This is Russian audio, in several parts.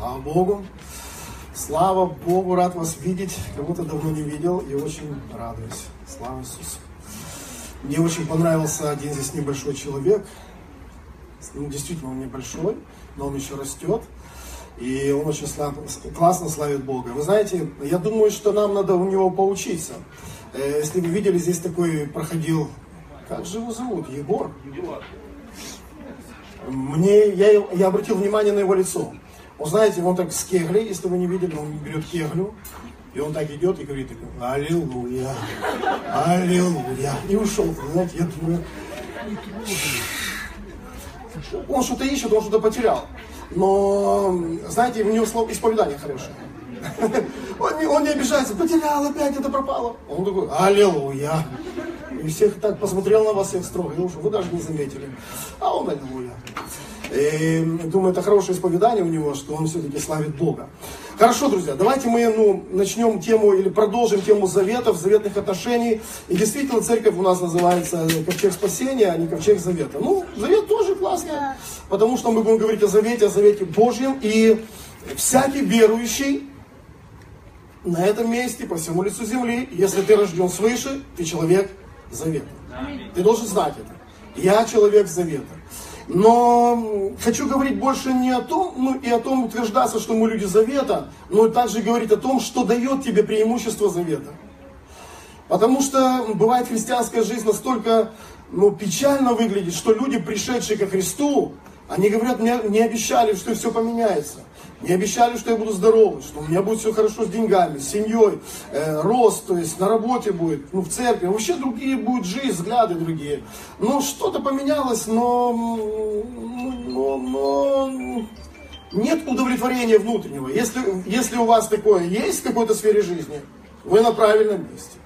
Слава Богу. Слава Богу, рад вас видеть. Кого-то давно не видел и очень радуюсь. Слава Иисусу. Мне очень понравился один здесь небольшой человек. Ну, действительно, он небольшой, но он еще растет. И он очень слав... классно славит Бога. Вы знаете, я думаю, что нам надо у него поучиться. Э, если вы видели, здесь такой проходил, как же его зовут? Егор? Мне, я, я обратил внимание на его лицо. Он, знаете, он так с кеглей, если вы не видели, он берет кеглю, и он так идет и говорит, аллилуйя, аллилуйя. И ушел, знаете, я думаю, он что-то ищет, он что-то потерял. Но, знаете, у него слово исповедание хорошее. Он не, он не обижается, потерял опять, это пропало. Он такой, аллилуйя. И всех так посмотрел на вас, всех строго, и вы даже не заметили. А он аллилуйя. И, думаю, это хорошее исповедание у него, что он все-таки славит Бога. Хорошо, друзья, давайте мы ну, начнем тему или продолжим тему заветов, заветных отношений. И действительно, церковь у нас называется Ковчег спасения, а не Ковчег завета. Ну, завет тоже классный, потому что мы будем говорить о завете, о завете Божьем. И всякий верующий на этом месте, по всему лицу земли, если ты рожден свыше, ты человек завета. Ты должен знать это. Я человек завета. Но хочу говорить больше не о том, ну и о том утверждаться, что мы люди завета, но также говорить о том, что дает тебе преимущество завета. Потому что бывает христианская жизнь настолько ну, печально выглядит, что люди, пришедшие ко Христу, они говорят, мне не обещали, что все поменяется. Не обещали, что я буду здоровый, что у меня будет все хорошо с деньгами, с семьей, э, рост, то есть на работе будет, ну, в церкви. Вообще другие будут жизнь, взгляды другие. Ну, что-то поменялось, но, но, но нет удовлетворения внутреннего. Если, если у вас такое есть в какой-то сфере жизни, вы на правильном месте.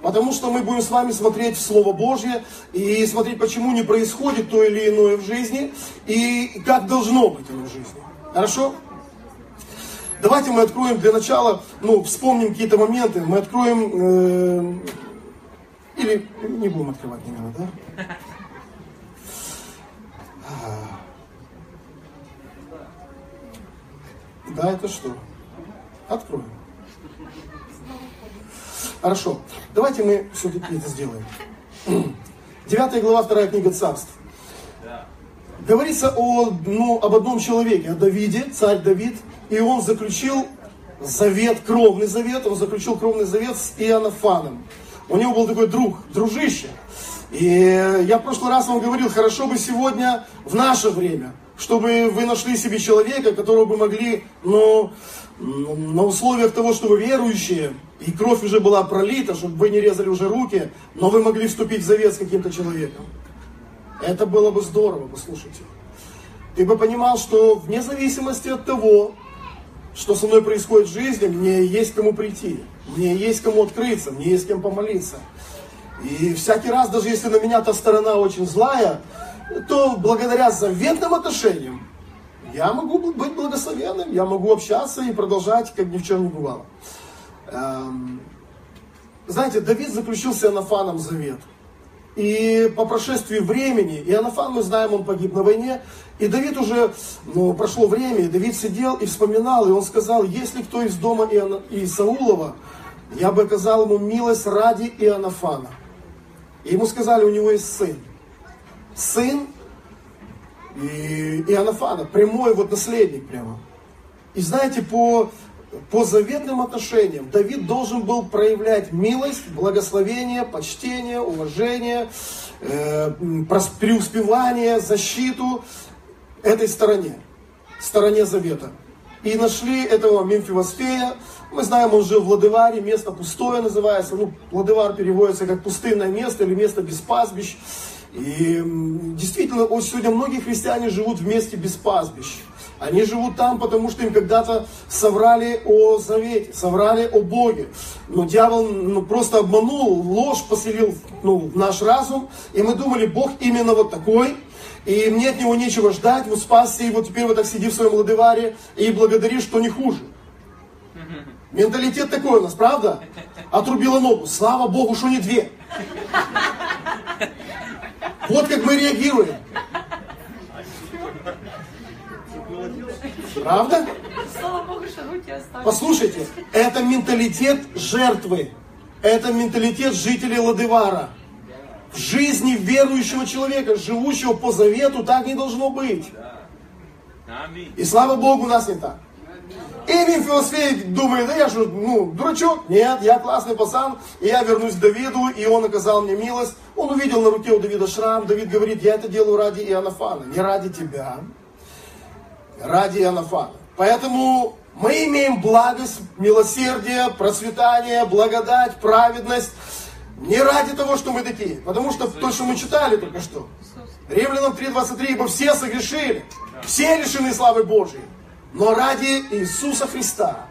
Потому что мы будем с вами смотреть в Слово Божье и смотреть, почему не происходит то или иное в жизни и как должно быть оно в жизни. Хорошо? Давайте мы откроем для начала, ну, вспомним какие-то моменты. Мы откроем, э, или не будем открывать немного, да? Да, это что? Откроем. Хорошо. Давайте мы все-таки это сделаем. Девятая глава, вторая книга царств. Говорится о, ну, об одном человеке, о Давиде, царь Давид, и он заключил завет, кровный завет, он заключил кровный завет с Иоаннафаном. У него был такой друг, дружище. И я в прошлый раз вам говорил, хорошо бы сегодня, в наше время, чтобы вы нашли себе человека, которого бы могли, ну, на условиях того, что вы верующие, и кровь уже была пролита, чтобы вы не резали уже руки, но вы могли вступить в завет с каким-то человеком. Это было бы здорово, послушайте. Ты бы понимал, что вне зависимости от того, что со мной происходит в жизни, мне есть кому прийти, мне есть кому открыться, мне есть кем помолиться. И всякий раз, даже если на меня та сторона очень злая, то благодаря заветным отношениям я могу быть благословенным, я могу общаться и продолжать, как ни в чем не бывало. Эм, знаете, Давид заключил с Иоаннафаном завет. И по прошествии времени, Иоаннафан, мы знаем, он погиб на войне, и Давид уже, ну, прошло время, и Давид сидел и вспоминал, и он сказал, если кто из дома Иоанна, Исаулова, я бы оказал ему милость ради Иоаннафана. И ему сказали, у него есть сын. Сын и Иоаннафана, прямой вот наследник прямо. И знаете, по по заветным отношениям Давид должен был проявлять милость, благословение, почтение, уважение, э, преуспевание, защиту этой стороне, стороне завета. И нашли этого Мемфивоспея. Мы знаем, он жил в Ладываре, место пустое называется. Ну, Ладывар переводится как пустынное место или место без пастбищ. И действительно, сегодня многие христиане живут в месте без пастбищ. Они живут там, потому что им когда-то соврали о завете, соврали о Боге. Но дьявол ну, просто обманул, ложь поселил ну, в наш разум, и мы думали, Бог именно вот такой, и мне от него нечего ждать, вот спасся, и вот теперь вот так сиди в своем ладываре и благодари, что не хуже. Менталитет такой у нас, правда? Отрубила ногу. Слава Богу, что не две. Вот как мы реагируем. Правда? Слава Богу, что руки остались. Послушайте, это менталитет жертвы. Это менталитет жителей Ладывара. В жизни верующего человека, живущего по завету, так не должно быть. И слава Богу, у нас не так. И Мимфилосфей думает, да я же, ну, дурачок. Нет, я классный пацан, и я вернусь к Давиду, и он оказал мне милость. Он увидел на руке у Давида шрам. Давид говорит, я это делаю ради Иоаннафана, не ради тебя, ради Иоаннафана. Поэтому мы имеем благость, милосердие, процветание, благодать, праведность. Не ради того, что мы такие. Потому что то, что мы читали только что. Римлянам 3.23, ибо все согрешили. Все лишены славы Божьей. Но ради Иисуса Христа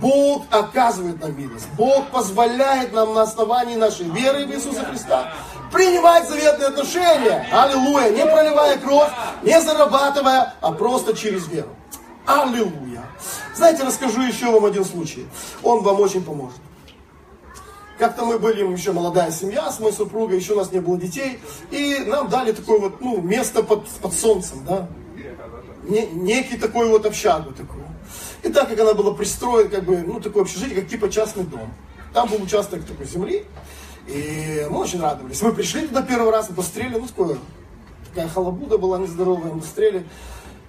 Бог оказывает нам милость. Бог позволяет нам на основании нашей веры в Иисуса Христа принимать заветные отношения. Аллилуйя. Не проливая кровь, не зарабатывая, а просто через веру. Аллилуйя. Знаете, расскажу еще вам один случай. Он вам очень поможет. Как-то мы были еще молодая семья с моей супругой, еще у нас не было детей, и нам дали такое вот, ну, место под, под солнцем, да, не, некий такой вот общагу такую. И так как она была пристроена, как бы, ну, такое общежитие, как типа частный дом. Там был участок такой земли, и мы очень радовались. Мы пришли туда первый раз, мы посмотрели, ну, такое, такая халабуда была нездоровая, мы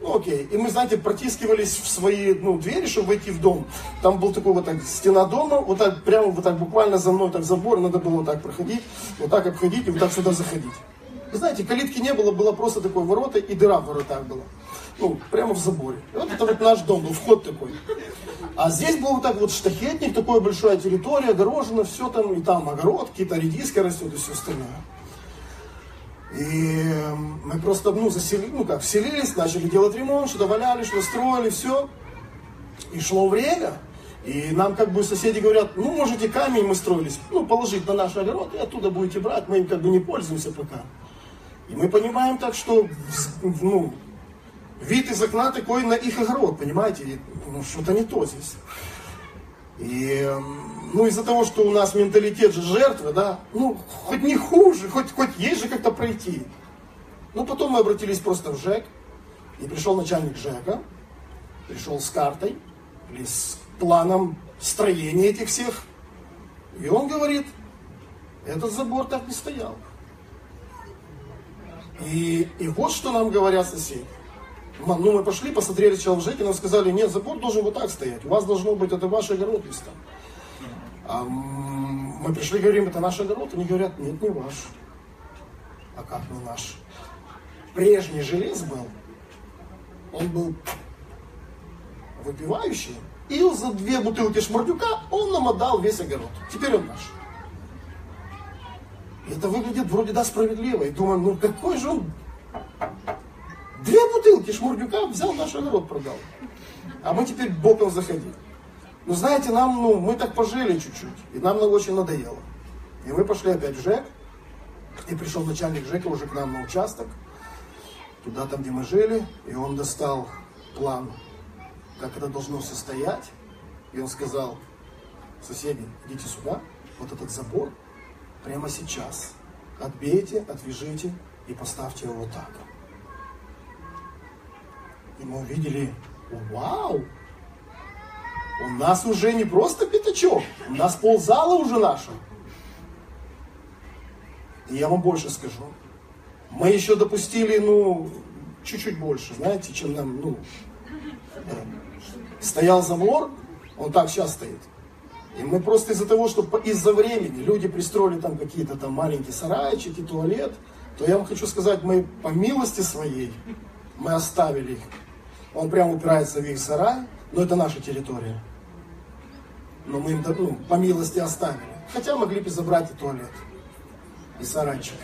ну окей. И мы, знаете, протискивались в свои ну, двери, чтобы войти в дом. Там был такой вот так стена дома, вот так прямо вот так буквально за мной так забор, надо было вот так проходить, вот так обходить и вот так сюда заходить. Вы знаете, калитки не было, было просто такое ворота и дыра в воротах была. Ну, прямо в заборе. Вот это вот наш дом был, вход такой. А здесь был вот так вот штахетник, такая большая территория, огорожена, все там, и там огород, какие-то редиски растет и все остальное. И мы просто, ну, заселили, ну как, вселились, начали делать ремонт, что-то валяли, что строили, все. И шло время, и нам как бы соседи говорят, ну, можете камень, мы строились, ну, положить на наш огород, и оттуда будете брать, мы им как бы не пользуемся пока. И мы понимаем так, что, ну, вид из окна такой на их огород, понимаете, ну, что-то не то здесь. И, ну, из-за того, что у нас менталитет же жертвы, да, ну, хоть не хуже, хоть, хоть есть же как-то пройти. Ну, потом мы обратились просто в ЖЭК, и пришел начальник ЖЭКа, пришел с картой, или с планом строения этих всех, и он говорит, этот забор так не стоял. И, и вот что нам говорят соседи. Ну, мы пошли, посмотрели ЖЭКе, нам сказали, нет, забор должен вот так стоять. У вас должно быть, это ваш огород листа. А мы пришли, говорим, это наш огород. Они говорят, нет, не ваш. А как не наш? Прежний желез был. Он был выпивающий. И за две бутылки шмурдюка он нам отдал весь огород. Теперь он наш. Это выглядит вроде да справедливо. И думаем, ну какой же он Две бутылки шмурдюка взял, наш огород продал. А мы теперь боком заходили. Но знаете, нам, ну, мы так пожили чуть-чуть. И нам ну, очень надоело. И мы пошли опять в ЖЭК. И пришел начальник ЖЭКа уже к нам на участок. Туда, там, где мы жили. И он достал план, как это должно состоять. И он сказал, соседи, идите сюда. Вот этот забор прямо сейчас. Отбейте, отвяжите и поставьте его вот так. И мы увидели, вау, у нас уже не просто пятачок, у нас ползала уже наша. И я вам больше скажу. Мы еще допустили, ну, чуть-чуть больше, знаете, чем нам, ну, да. стоял забор, он так сейчас стоит. И мы просто из-за того, что из-за времени люди пристроили там какие-то там маленькие сарайчики, туалет, то я вам хочу сказать, мы по милости своей, мы оставили их. Он прямо упирается в их сарай, но это наша территория. Но мы им ну, по милости оставили. Хотя могли бы забрать и туалет, и сарайчик.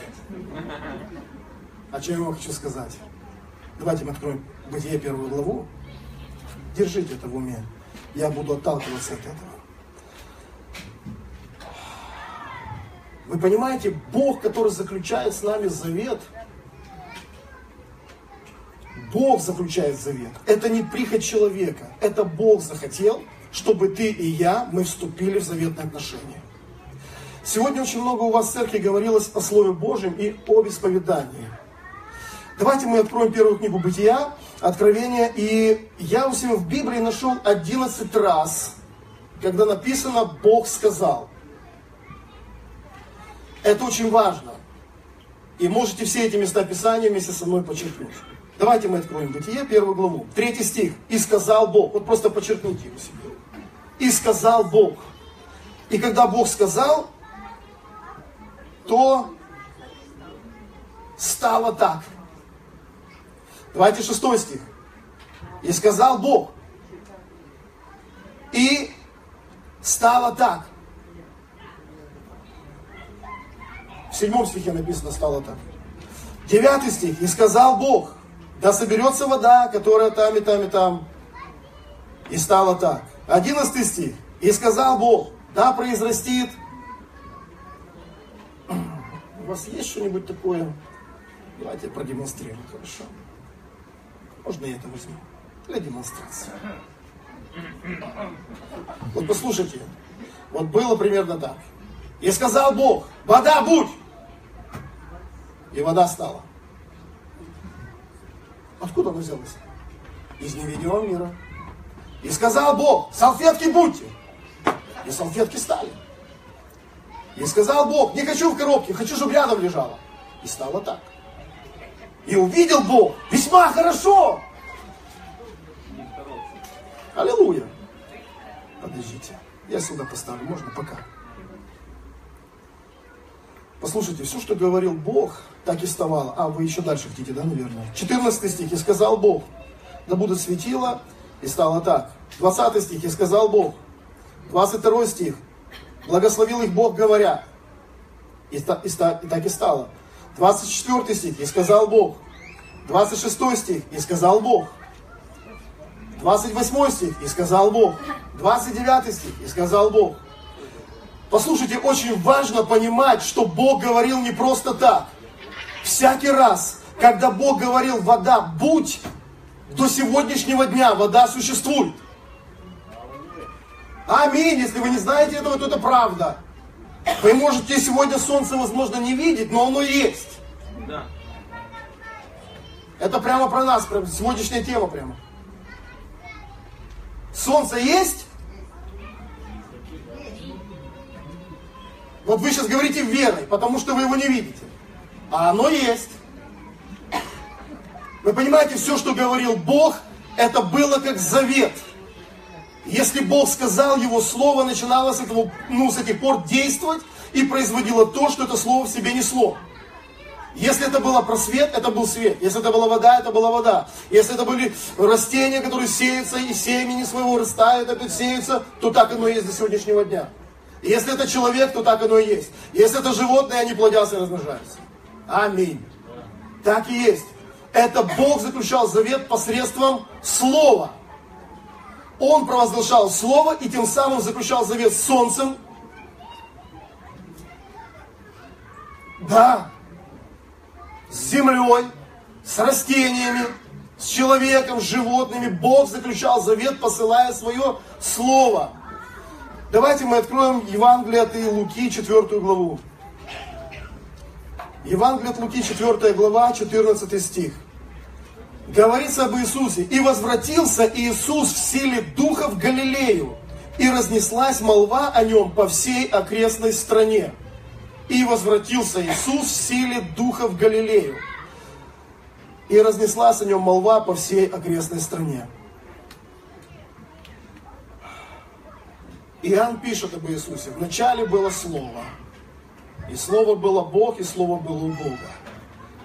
А что я вам хочу сказать? Давайте мы откроем Бытие первую главу. Держите это в уме. Я буду отталкиваться от этого. Вы понимаете, Бог, который заключает с нами завет – Бог заключает завет. Это не прихоть человека. Это Бог захотел, чтобы ты и я, мы вступили в заветные отношения. Сегодня очень много у вас в церкви говорилось о Слове Божьем и об исповедании. Давайте мы откроем первую книгу Бытия, Откровение. И я у себя в Библии нашел 11 раз, когда написано «Бог сказал». Это очень важно. И можете все эти места Писания вместе со мной подчеркнуть. Давайте мы откроем Бытие, первую главу. Третий стих. «И сказал Бог». Вот просто подчеркните его себе. «И сказал Бог». И когда Бог сказал, то стало так. Давайте шестой стих. И сказал Бог. И стало так. В седьмом стихе написано стало так. Девятый стих. И сказал Бог, да соберется вода, которая там и там и там. И стало так. Одиннадцатый стих. И сказал Бог, да произрастит. У вас есть что-нибудь такое? Давайте продемонстрируем, хорошо. Можно я это возьму? Для демонстрации. Вот послушайте. Вот было примерно так. И сказал Бог, вода будь! И вода стала. Откуда она взялась? Из невидимого мира. И сказал Бог, салфетки будьте. И салфетки стали. И сказал Бог, не хочу в коробке, хочу, чтобы рядом лежала. И стало так. И увидел Бог, весьма хорошо. Аллилуйя. Подождите, я сюда поставлю, можно пока. Послушайте, все, что говорил Бог, так и вставало. А, вы еще дальше хотите, да, наверное? 14 стих. И сказал Бог, да будут светило, и стало так. 20 стих. И сказал Бог. 22 стих. Благословил их Бог, говоря. И, и, и так и стало. 24 стих. И сказал Бог. 26 стих. И сказал Бог. 28 стих. И сказал Бог. 29 стих. И сказал Бог. Послушайте, очень важно понимать, что Бог говорил не просто так. Всякий раз, когда Бог говорил «вода, будь», до сегодняшнего дня вода существует. Аминь. Если вы не знаете этого, то это правда. Вы можете сегодня солнце, возможно, не видеть, но оно есть. Да. Это прямо про нас, прям сегодняшняя тема прямо. Солнце есть? Вот вы сейчас говорите верой, потому что вы его не видите. А оно есть. Вы понимаете, все, что говорил Бог, это было как завет. Если Бог сказал, Его Слово начинало с, этого, ну, с этих пор действовать и производило то, что это Слово в себе несло. Если это было просвет, это был свет. Если это была вода, это была вода. Если это были растения, которые сеются и семени своего растают, опять сеются, то так оно и есть до сегодняшнего дня. Если это человек, то так оно и есть. Если это животные, они плодятся и размножаются. Аминь. Так и есть. Это Бог заключал завет посредством Слова. Он провозглашал Слово и тем самым заключал завет с Солнцем. Да. С землей, с растениями, с человеком, с животными. Бог заключал завет, посылая свое Слово. Давайте мы откроем Евангелие от Луки, 4 главу. Евангелие от Луки, 4 глава, 14 стих. Говорится об Иисусе. «И возвратился Иисус в силе Духа в Галилею, и разнеслась молва о нем по всей окрестной стране. И возвратился Иисус в силе Духа в Галилею, и разнеслась о нем молва по всей окрестной стране». Иоанн пишет об Иисусе. Вначале было Слово. И Слово было Бог, и Слово было у Бога.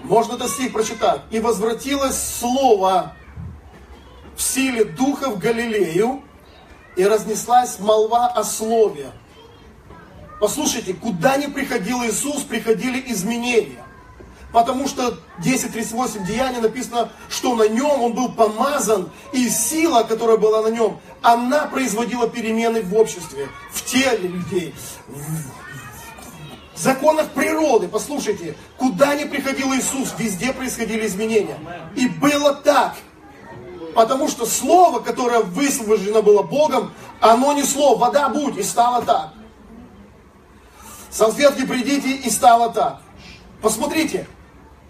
Можно этот стих прочитать. И возвратилось Слово в силе Духа в Галилею, и разнеслась молва о Слове. Послушайте, куда не приходил Иисус, приходили изменения. Потому что 10.38 Деяния написано, что на нем он был помазан, и сила, которая была на нем, она производила перемены в обществе, в теле людей, законах природы. Послушайте, куда ни приходил Иисус, везде происходили изменения. И было так. Потому что слово, которое высвобождено было Богом, оно не слово, вода будь, и стало так. Салфетки придите, и стало так. Посмотрите,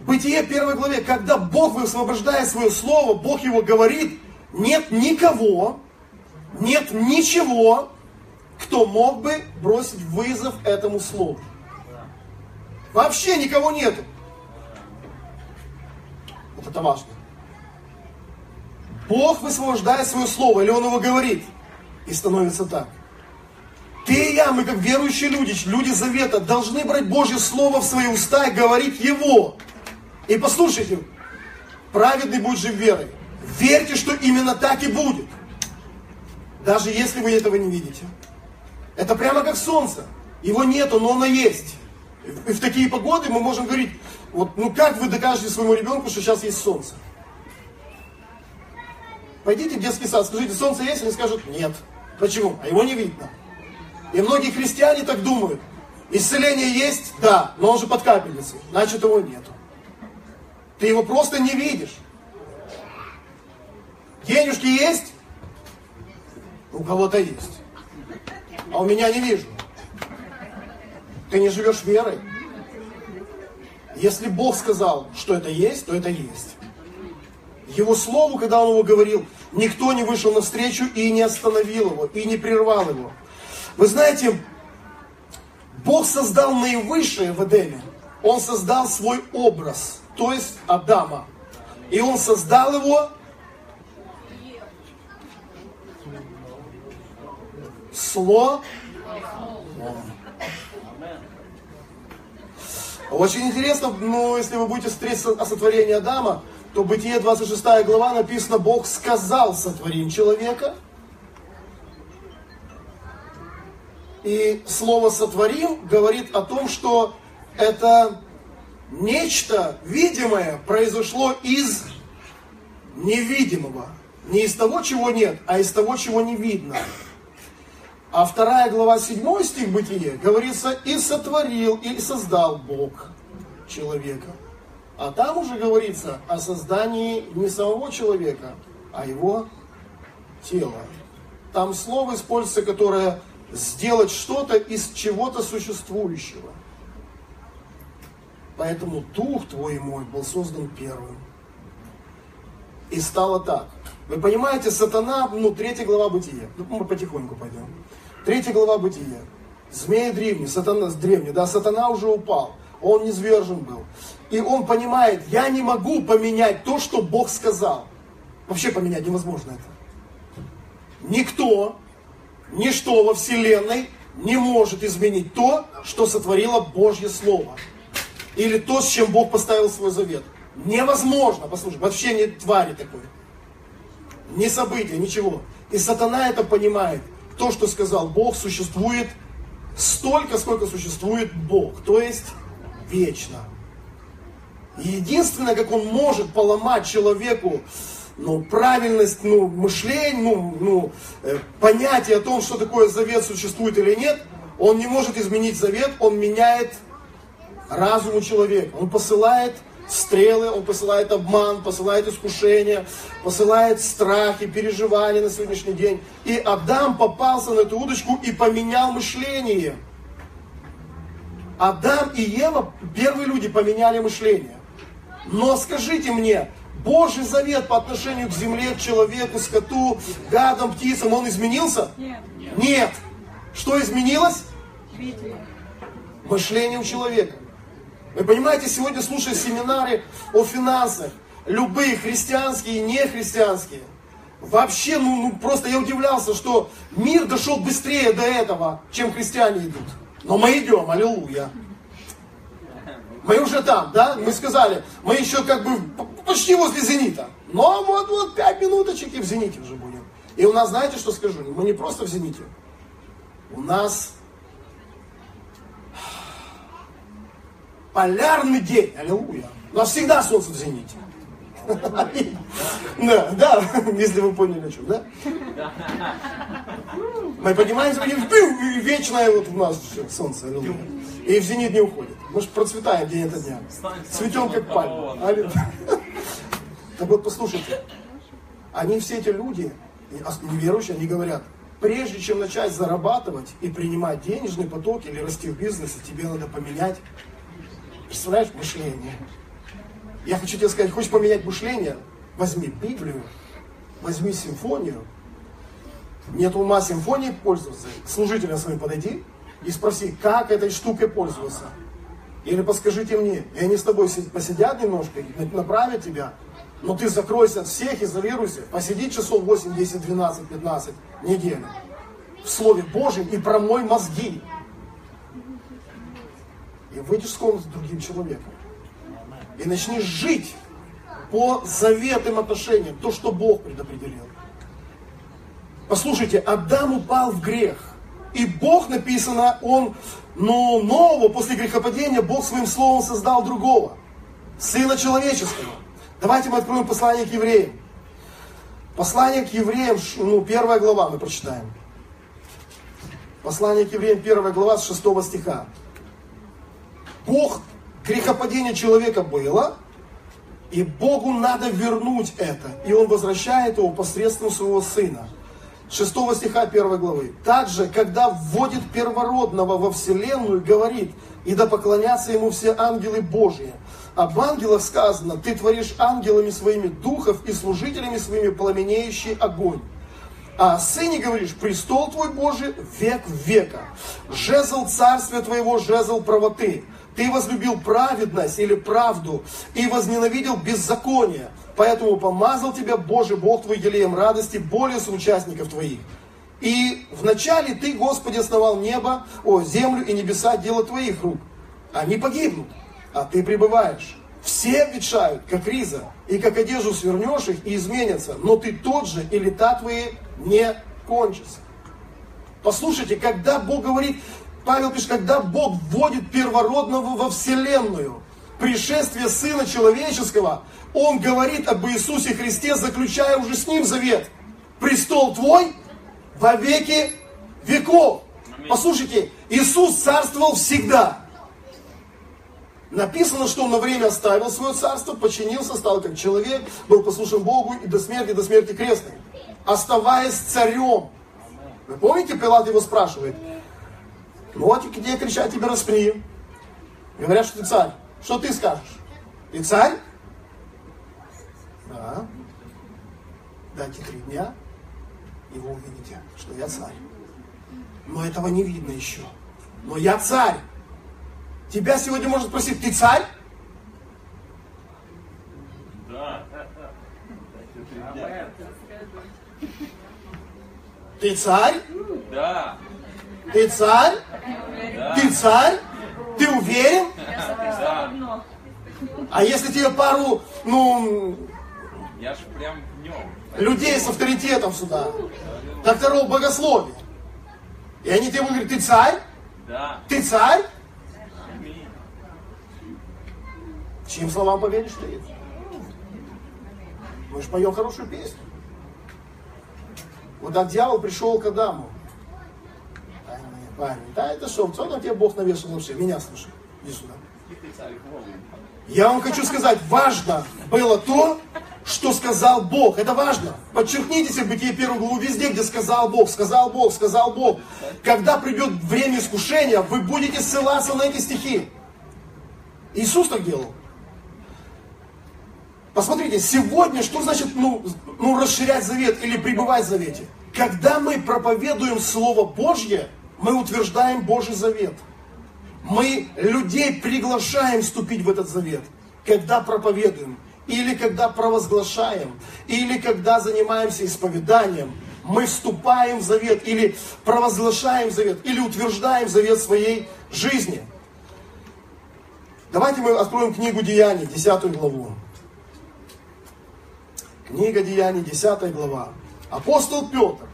Бытие первой главе, когда Бог высвобождает свое слово, Бог его говорит, нет никого, нет ничего, кто мог бы бросить вызов этому слову. Вообще никого нету. Это важно. Бог высвобождает свое слово, или Он его говорит, и становится так. Ты и я, мы как верующие люди, люди завета, должны брать Божье Слово в свои уста и говорить Его. И послушайте, праведный будет жив верой. Верьте, что именно так и будет. Даже если вы этого не видите. Это прямо как солнце. Его нету, но оно есть. И в такие погоды мы можем говорить, вот, ну как вы докажете своему ребенку, что сейчас есть солнце? Пойдите в детский сад, скажите, солнце есть? Они скажут, нет. Почему? А его не видно. И многие христиане так думают. Исцеление есть? Да, но он же под капельницей, значит его нету. Ты его просто не видишь. Денежки есть? У кого-то есть. А у меня не вижу. Ты не живешь верой. Если Бог сказал, что это есть, то это есть. Его слову, когда он его говорил, никто не вышел навстречу и не остановил его, и не прервал его. Вы знаете, Бог создал наивысшее в Эдеме. Он создал свой образ, то есть Адама. И он создал его Сло. Очень интересно, ну, если вы будете смотреть о сотворении Адама, то Бытие 26 глава написано, Бог сказал сотворим человека. И слово сотворим говорит о том, что это нечто видимое произошло из невидимого. Не из того, чего нет, а из того, чего не видно. А вторая глава, седьмой стих Бытие, говорится, и сотворил, и создал Бог человека. А там уже говорится о создании не самого человека, а его тела. Там слово используется, которое сделать что-то из чего-то существующего. Поэтому дух твой мой был создан первым. И стало так. Вы понимаете, сатана, ну, третья глава бытия. Ну, мы потихоньку пойдем. Третья глава Бытия. Змеи древний, сатана, древний, да, сатана уже упал, он не звержен был. И он понимает, я не могу поменять то, что Бог сказал. Вообще поменять невозможно это. Никто, ничто во Вселенной не может изменить то, что сотворило Божье Слово. Или то, с чем Бог поставил свой завет. Невозможно, послушай, вообще не твари такой. Не события, ничего. И сатана это понимает то, что сказал Бог, существует столько, сколько существует Бог, то есть вечно. Единственное, как он может поломать человеку ну, правильность ну, мышления, ну, ну, э, понятие о том, что такое завет существует или нет, он не может изменить завет, он меняет разум у человека. Он посылает стрелы, он посылает обман, посылает искушения, посылает страхи, переживания на сегодняшний день. И Адам попался на эту удочку и поменял мышление. Адам и Ева, первые люди, поменяли мышление. Но скажите мне, Божий завет по отношению к земле, к человеку, скоту, гадам, птицам, он изменился? Нет. Нет. Что изменилось? Мышление у человека. Вы понимаете, сегодня слушая семинары о финансах, любые христианские и нехристианские, вообще, ну, ну просто я удивлялся, что мир дошел быстрее до этого, чем христиане идут. Но мы идем, аллилуйя. Мы уже там, да? Мы сказали, мы еще как бы почти возле «Зенита». Но вот, вот пять минуточек и в «Зените» уже будем. И у нас, знаете, что скажу? Мы не просто в «Зените». У нас Полярный день, аллилуйя. У нас всегда солнце в зените. Да, да, если вы поняли о чем, да? Мы поднимаемся, и вечное вот у нас солнце, аллилуйя. И в зенит не уходит. Мы же процветаем день ото дня. Цветем как пальма. Так вот, послушайте. Они все эти люди, неверующие, они говорят, прежде чем начать зарабатывать и принимать денежный поток или расти в бизнесе, тебе надо поменять Представляешь, мышление. Я хочу тебе сказать, хочешь поменять мышление? Возьми Библию, возьми симфонию. Нет ума симфонией пользоваться. К служителям своим подойди и спроси, как этой штукой пользоваться. Или подскажите мне, и они с тобой посидят немножко, направят тебя, но ты закройся от всех, изолируйся, посиди часов 8, 10, 12, 15 неделю в Слове Божьем и промой мозги. И выйдешь с комнаты другим человеком. И начни жить по заветным отношениям, то, что Бог предопределил. Послушайте, Адам упал в грех. И Бог, написано, он, но нового, после грехопадения, Бог своим словом создал другого. Сына человеческого. Давайте мы откроем послание к евреям. Послание к евреям, ну, первая глава мы прочитаем. Послание к евреям, первая глава, с 6 стиха. Бог, грехопадение человека было, и Богу надо вернуть это. И Он возвращает его посредством своего Сына. 6 стиха 1 главы. Также, когда вводит первородного во вселенную, говорит, и да поклонятся ему все ангелы Божьи. Об ангелах сказано, ты творишь ангелами своими духов и служителями своими пламенеющий огонь. А о сыне говоришь, престол твой Божий век века. Жезл царствия твоего, жезл правоты. Ты возлюбил праведность или правду и возненавидел беззаконие. Поэтому помазал тебя Божий Бог твой елеем радости более соучастников твоих. И вначале ты, Господи, основал небо, о, землю и небеса, дело твоих рук. Они погибнут, а ты пребываешь. Все ветшают, как риза, и как одежду свернешь их и изменятся, но ты тот же, и лета твои не кончатся. Послушайте, когда Бог говорит, Павел пишет, когда Бог вводит первородного во вселенную, пришествие Сына Человеческого, Он говорит об Иисусе Христе, заключая уже с Ним завет. Престол твой во веки веков. Послушайте, Иисус царствовал всегда. Написано, что он на время оставил свое царство, подчинился, стал как человек, был послушен Богу и до смерти, до смерти крестной. Оставаясь царем. Вы помните, Пилат его спрашивает, вот где кричат тебе распри. Говорят, что ты царь. Что ты скажешь? Ты царь? Да. Дайте три дня, и вы увидите, что я царь. Но этого не видно еще. Но я царь. Тебя сегодня может спросить, ты царь? Да. Ты царь? Да. Ты царь? Ты царь? Ты уверен? А если тебе пару, ну... Я ж прям в нем. Людей с авторитетом сюда, докторов богословия. И они тебе говорят, ты царь? Да. Ты царь? Чьим словам поверишь ты? Мы же поем хорошую песню. Вот так дьявол пришел к Адаму. Парень, да это что, что там тебе Бог навешал вообще? Меня слушай, иди сюда. Я вам хочу сказать, важно было то, что сказал Бог. Это важно. Подчеркните себе Бытие первую главу везде, где сказал Бог, сказал Бог, сказал Бог. Когда придет время искушения, вы будете ссылаться на эти стихи. Иисус так делал. Посмотрите, сегодня что значит ну, ну, расширять завет или пребывать в завете? Когда мы проповедуем Слово Божье, мы утверждаем Божий завет. Мы людей приглашаем вступить в этот завет, когда проповедуем, или когда провозглашаем, или когда занимаемся исповеданием. Мы вступаем в завет, или провозглашаем завет, или утверждаем завет своей жизни. Давайте мы откроем книгу Деяний, 10 главу. Книга Деяний, 10 глава. Апостол Петр,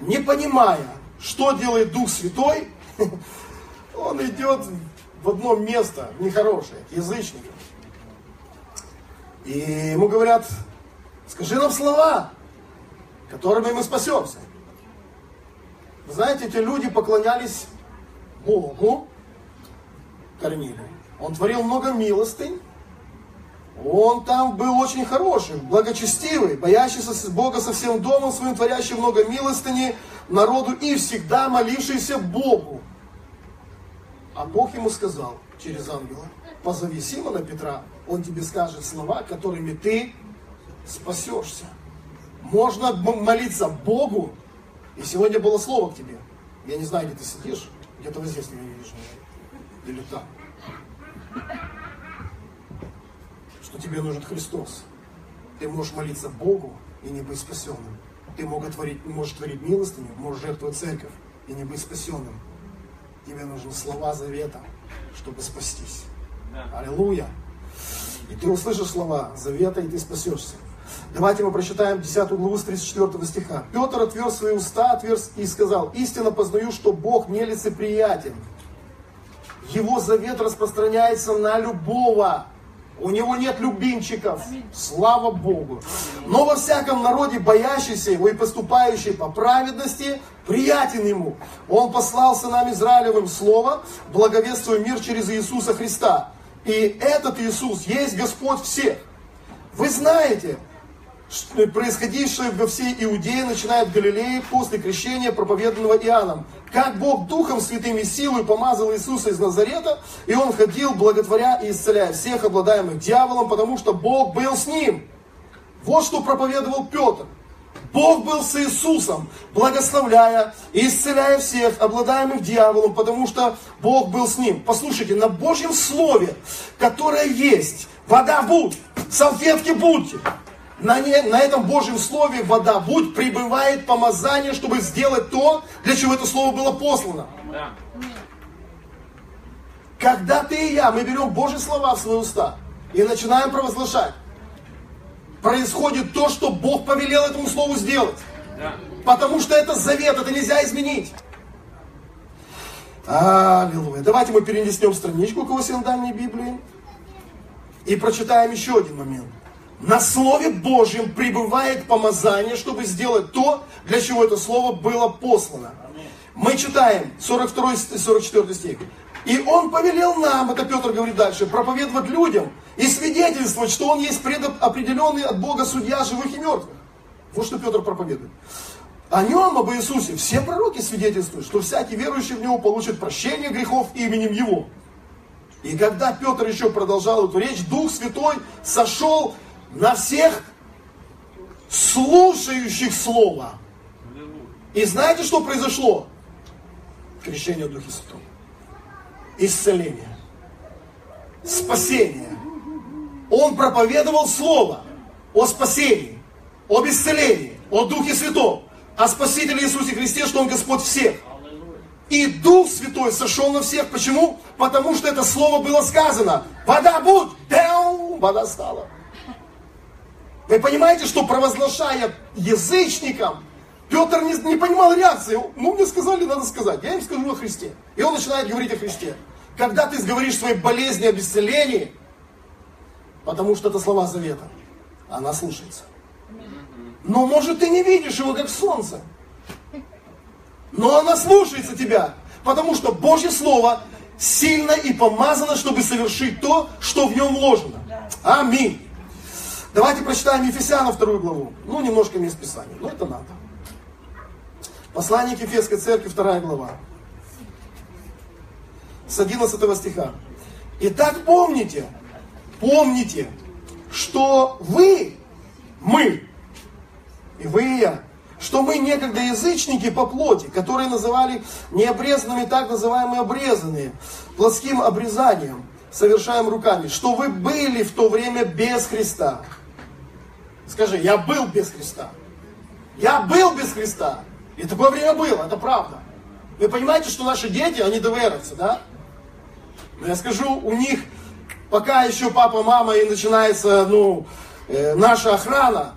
не понимая, что делает Дух Святой, он идет в одно место нехорошее, к язычникам. И ему говорят, скажи нам слова, которыми мы спасемся. Вы знаете, эти люди поклонялись Богу, Корнилию. Он творил много милостынь, он там был очень хороший, благочестивый, боящийся Бога со всем домом своим, творящий много милостыни народу и всегда молившийся Богу. А Бог ему сказал через ангела, позови Симона Петра Он тебе скажет слова, которыми ты спасешься. Можно молиться Богу, и сегодня было слово к тебе. Я не знаю, где ты сидишь, где-то вот здесь меня не вижу. Или там. Что тебе нужен Христос. Ты можешь молиться Богу и не быть спасенным. Ты можешь творить, можешь творить милостыню, можешь жертвовать церковь и не быть спасенным. Тебе нужны слова завета, чтобы спастись. Да. Аллилуйя. И ты услышишь слова завета, и ты спасешься. Давайте мы прочитаем 10 главу с 34 стиха. Петр отверз свои уста, отверз и сказал, истинно познаю, что Бог нелицеприятен. Его завет распространяется на любого. У него нет любимчиков. Слава Богу. Но во всяком народе, боящийся его и поступающий по праведности, приятен ему. Он послал сынам Израилевым слово, благовествуя мир через Иисуса Христа. И этот Иисус есть Господь всех. Вы знаете, происходившее во всей Иудее, начиная от Галилеи, после крещения, проповеданного Иоанном. Как Бог Духом Святым и силой помазал Иисуса из Назарета, и Он ходил, благотворя и исцеляя всех, обладаемых дьяволом, потому что Бог был с ним. Вот что проповедовал Петр. Бог был с Иисусом, благословляя и исцеляя всех, обладаемых дьяволом, потому что Бог был с ним. Послушайте, на Божьем Слове, которое есть, вода будь, салфетки будьте, на, не, на этом Божьем Слове вода будь пребывает помазание, чтобы сделать то, для чего это Слово было послано. Да. Когда ты и я, мы берем Божьи слова в свои уста и начинаем провозглашать, происходит то, что Бог повелел этому Слову сделать. Да. Потому что это завет, это нельзя изменить. Аллилуйя. Давайте мы перенесем страничку к синодальной Библии и прочитаем еще один момент. На Слове Божьем пребывает помазание, чтобы сделать то, для чего это Слово было послано. Мы читаем 42-44 стих. И он повелел нам, это Петр говорит дальше, проповедовать людям и свидетельствовать, что он есть предопределенный от Бога судья живых и мертвых. Вот что Петр проповедует. О нем, об Иисусе, все пророки свидетельствуют, что всякий верующий в Него получит прощение грехов именем Его. И когда Петр еще продолжал эту речь, Дух Святой сошел на всех слушающих Слово. И знаете, что произошло? Крещение в Духе Святом. Исцеление. Спасение. Он проповедовал Слово о спасении, об исцелении, о Духе Святом, о Спасителе Иисусе Христе, что Он Господь всех. И Дух Святой сошел на всех. Почему? Потому что это слово было сказано. Вода будь! Вода стала. Вы понимаете, что провозглашая язычникам, Петр не, не понимал реакции. Ну, мне сказали, надо сказать. Я им скажу о Христе. И он начинает говорить о Христе. Когда ты говоришь своей болезни об исцелении, потому что это слова завета, она слушается. Но, может, ты не видишь его, как солнце. Но она слушается тебя, потому что Божье Слово сильно и помазано, чтобы совершить то, что в нем вложено. Аминь. Давайте прочитаем Ефесяна вторую главу. Ну, немножко мест Писания, но это надо. Послание к Ефесской церкви, вторая глава. С 11 стиха. Итак, помните, помните, что вы, мы, и вы и я, что мы некогда язычники по плоти, которые называли необрезанными так называемые обрезанные, плоским обрезанием, совершаем руками, что вы были в то время без Христа. Скажи, я был без Христа. Я был без Христа. И такое время было, это правда. Вы понимаете, что наши дети, они доверятся, да? Но я скажу, у них пока еще папа, мама и начинается, ну, э, наша охрана,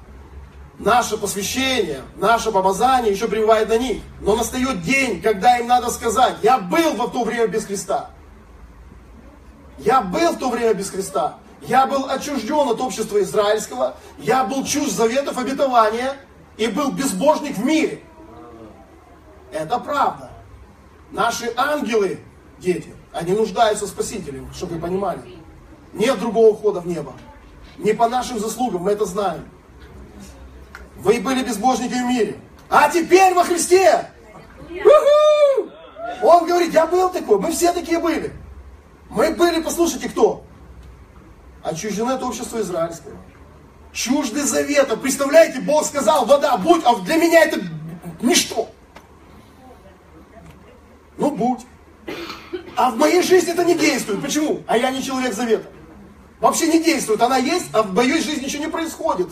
наше посвящение, наше помазание еще пребывает на них. Но настает день, когда им надо сказать, я был в то время без Христа. Я был в то время без Христа. Я был отчужден от общества израильского. Я был чужд заветов обетования. И был безбожник в мире. Это правда. Наши ангелы, дети, они нуждаются в Спасителе, чтобы вы понимали. Нет другого входа в небо. Не по нашим заслугам, мы это знаем. Вы были безбожники в мире. А теперь во Христе! У-ху! Он говорит, я был такой, мы все такие были. Мы были, послушайте, кто? Отчуждены от общества израильского. Чужды завета. Представляете, Бог сказал, вода, будь, а для меня это ничто. Ну, будь. А в моей жизни это не действует. Почему? А я не человек завета. Вообще не действует. Она есть, а в моей жизни ничего не происходит.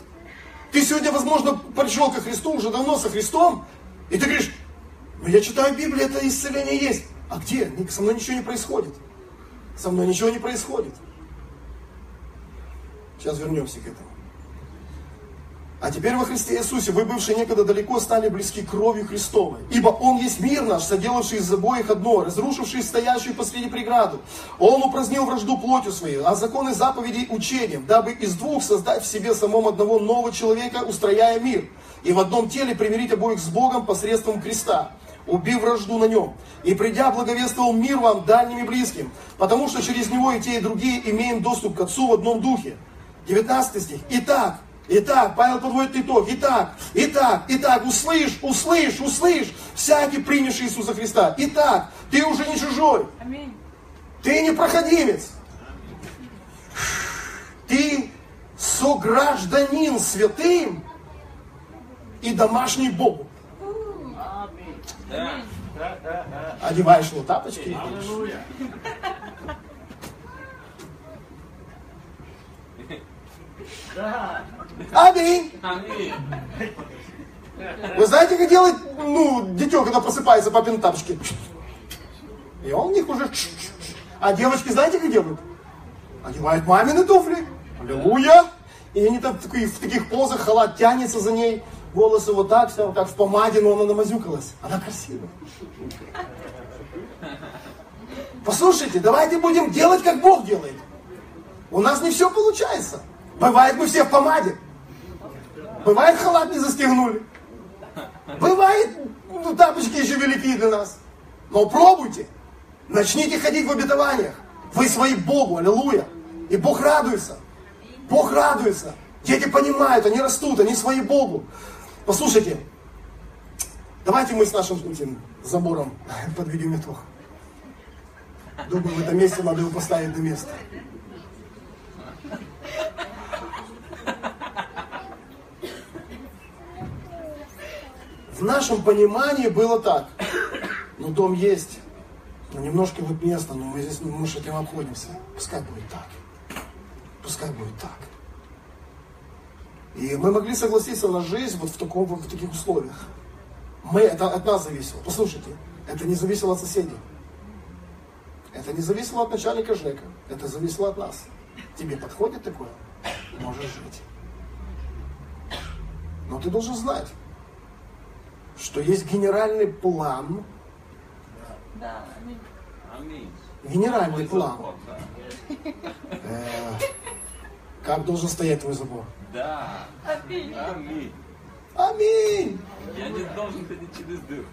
Ты сегодня, возможно, пришел ко Христу, уже давно со Христом, и ты говоришь, ну я читаю Библию, это исцеление есть. А где? Со мной ничего не происходит. Со мной ничего не происходит. Сейчас вернемся к этому. А теперь во Христе Иисусе вы, бывшие некогда далеко, стали близки кровью Христовой. Ибо Он есть мир наш, соделавший из обоих одно, разрушивший стоящую посреди преграду. Он упразднил вражду плотью своей, а законы заповедей учением, дабы из двух создать в себе самом одного нового человека, устрояя мир. И в одном теле примирить обоих с Богом посредством креста убив вражду на нем. И придя, благовествовал мир вам дальним и близким, потому что через него и те, и другие имеем доступ к Отцу в одном духе. 19 стих. Итак, Итак, Павел подводит итог. Итак, итак, итак, услышь, услышь, услышь, всякий принявший Иисуса Христа. Итак, ты уже не чужой. Аминь. Ты не проходимец. Ты согражданин святым и домашний Богу. Одеваешь ему тапочки. Аминь. Аминь. Вы знаете, как делать, ну, дитё, когда просыпается папин тапочки? И он в них уже... А девочки знаете, как делают? Одевают мамины туфли. Аллилуйя. И они там в таких, в таких позах, халат тянется за ней, волосы вот так, все, вот так в помаде, но она намазюкалась. Она красивая. Послушайте, давайте будем делать, как Бог делает. У нас не все получается. Бывает, мы все в помаде. Бывает, халат не застегнули. Бывает, ну, тапочки еще велики для нас. Но пробуйте. Начните ходить в обетованиях. Вы свои Богу, аллилуйя. И Бог радуется. Бог радуется. Дети понимают, они растут, они свои Богу. Послушайте, давайте мы с нашим этим забором подведем итог. Думаю, в этом месте надо его поставить на место. В нашем понимании было так. Ну, дом есть, но немножко вот место, но мы здесь, мы же этим обходимся. Пускай будет так. Пускай будет так. И мы могли согласиться на жизнь вот в, таком, в таких условиях. Мы, это от нас зависело. Послушайте, это не зависело от соседей. Это не зависело от начальника ЖЭКа. Это зависело от нас. Тебе подходит такое? Можешь жить. Но ты должен знать, что есть генеральный план. Да, аминь. Генеральный план. Э, как должен стоять твой забор? Да. Аминь. Аминь. Я не должен ходить через дырку.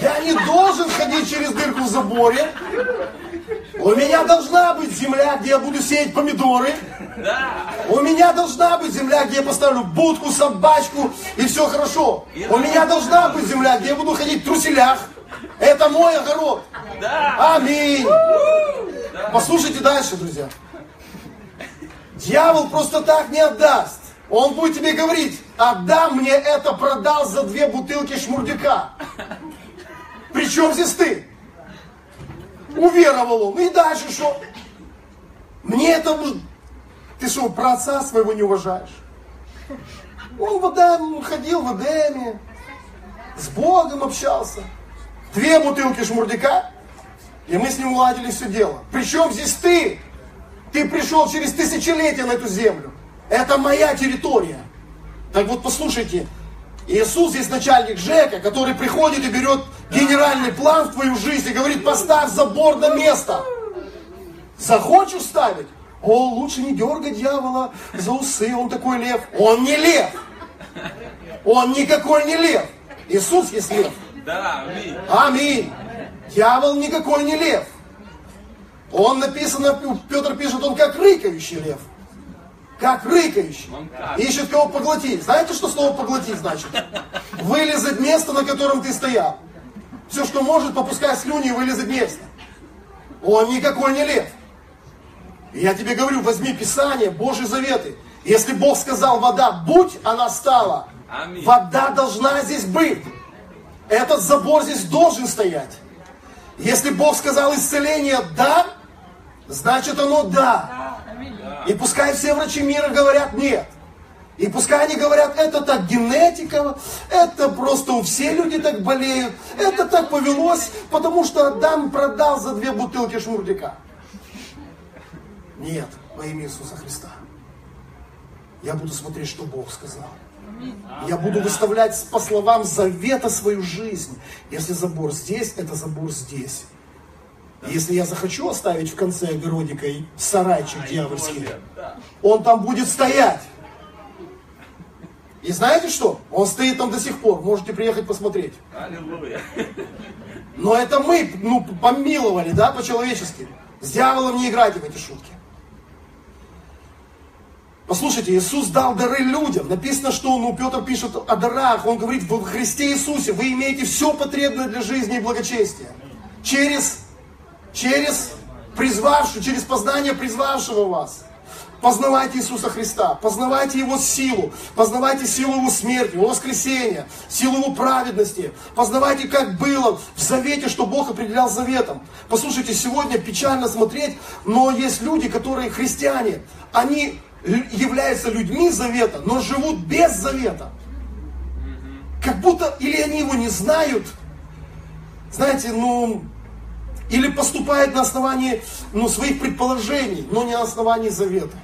Я не должен ходить через дырку в заборе. У меня должна быть земля, где я буду сеять помидоры. Да. У меня должна быть земля, где я поставлю будку, собачку, и все хорошо. И У меня должна быть земля, где я буду ходить в труселях. Это мой огород. Да. Аминь. Да. Послушайте дальше, друзья. Дьявол просто так не отдаст. Он будет тебе говорить, отдам мне это, продал за две бутылки шмурдяка. Причем здесь ты? Уверовал он. И дальше что? Мне это... Ты что, про отца своего не уважаешь? Он в Эдем, ходил в Эдеме, с Богом общался. Две бутылки шмурдяка, и мы с ним уладили все дело. Причем здесь ты? Ты пришел через тысячелетия на эту землю. Это моя территория. Так вот послушайте, Иисус есть начальник Жека, который приходит и берет генеральный план в твою жизнь и говорит, поставь забор на место. Захочешь ставить? О, лучше не дергать дьявола за усы, он такой лев. Он не лев. Он никакой не лев. Иисус есть лев. Да, аминь. Аминь. Дьявол никакой не лев. Он написано, Петр пишет, он как рыкающий лев как рыкающий. Ищет кого поглотить. Знаете, что слово поглотить значит? Вылезать место, на котором ты стоял. Все, что может, попускать слюни и вылезать место. Он никакой не лев. Я тебе говорю, возьми Писание, Божьи заветы. Если Бог сказал вода, будь, она стала. Аминь. Вода должна здесь быть. Этот забор здесь должен стоять. Если Бог сказал исцеление да, значит оно да. И пускай все врачи мира говорят нет. И пускай они говорят, это так генетика, это просто у все люди так болеют, это так повелось, потому что Адам продал за две бутылки шмурдяка. Нет, во имя Иисуса Христа. Я буду смотреть, что Бог сказал. Я буду выставлять по словам завета свою жизнь. Если забор здесь, это забор здесь. Если я захочу оставить в конце огородика и сарайчик дьявольский, Туалет, да. он там будет стоять. И знаете что? Он стоит там до сих пор. Можете приехать посмотреть. Аллилуйя. Но это мы, ну, помиловали, да, по-человечески. С дьяволом не играйте в эти шутки. Послушайте, Иисус дал дары людям. Написано, что ну, Петр пишет о дарах. Он говорит, в Христе Иисусе вы имеете все потребное для жизни и благочестия. Через, через призвавшую, через познание призвавшего вас. Познавайте Иисуса Христа, познавайте Его силу, познавайте силу Его смерти, Его воскресения, силу Его праведности, познавайте, как было в завете, что Бог определял заветом. Послушайте, сегодня печально смотреть, но есть люди, которые христиане, они являются людьми завета, но живут без завета. Как будто или они его не знают, знаете, ну, или поступают на основании ну, своих предположений, но не на основании завета.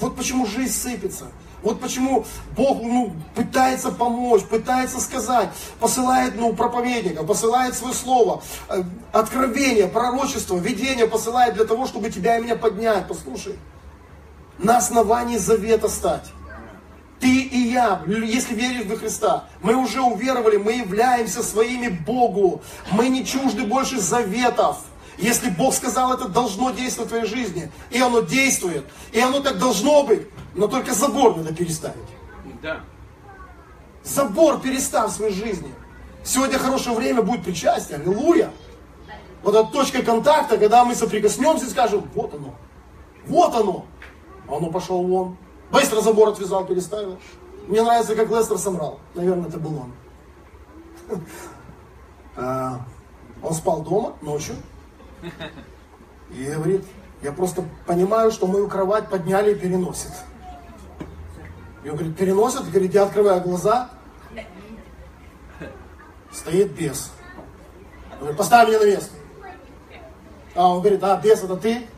Вот почему жизнь сыпется. Вот почему Бог ну, пытается помочь, пытается сказать, посылает ну, проповедника, посылает свое слово, э, откровение, пророчество, видение посылает для того, чтобы тебя и меня поднять. Послушай, на основании завета стать. Ты и я, если веришь во Христа, мы уже уверовали, мы являемся своими Богу. Мы не чужды больше заветов. Если Бог сказал, это должно действовать в твоей жизни. И оно действует. И оно так должно быть. Но только забор надо переставить. Да. Забор перестав в своей жизни. Сегодня хорошее время будет причастие. Аллилуйя. Вот эта точка контакта, когда мы соприкоснемся и скажем, вот оно. Вот оно. А оно пошел вон. Быстро забор отвязал, переставил. Мне нравится, как Лестер собрал. Наверное, это был он. А, Он спал дома ночью. И говорит, я просто понимаю, что мою кровать подняли и переносят. И он говорит, переносят? Говорит, я открываю глаза. Стоит бес. Он говорит, поставь меня на место. А он говорит, а, бес, это ты?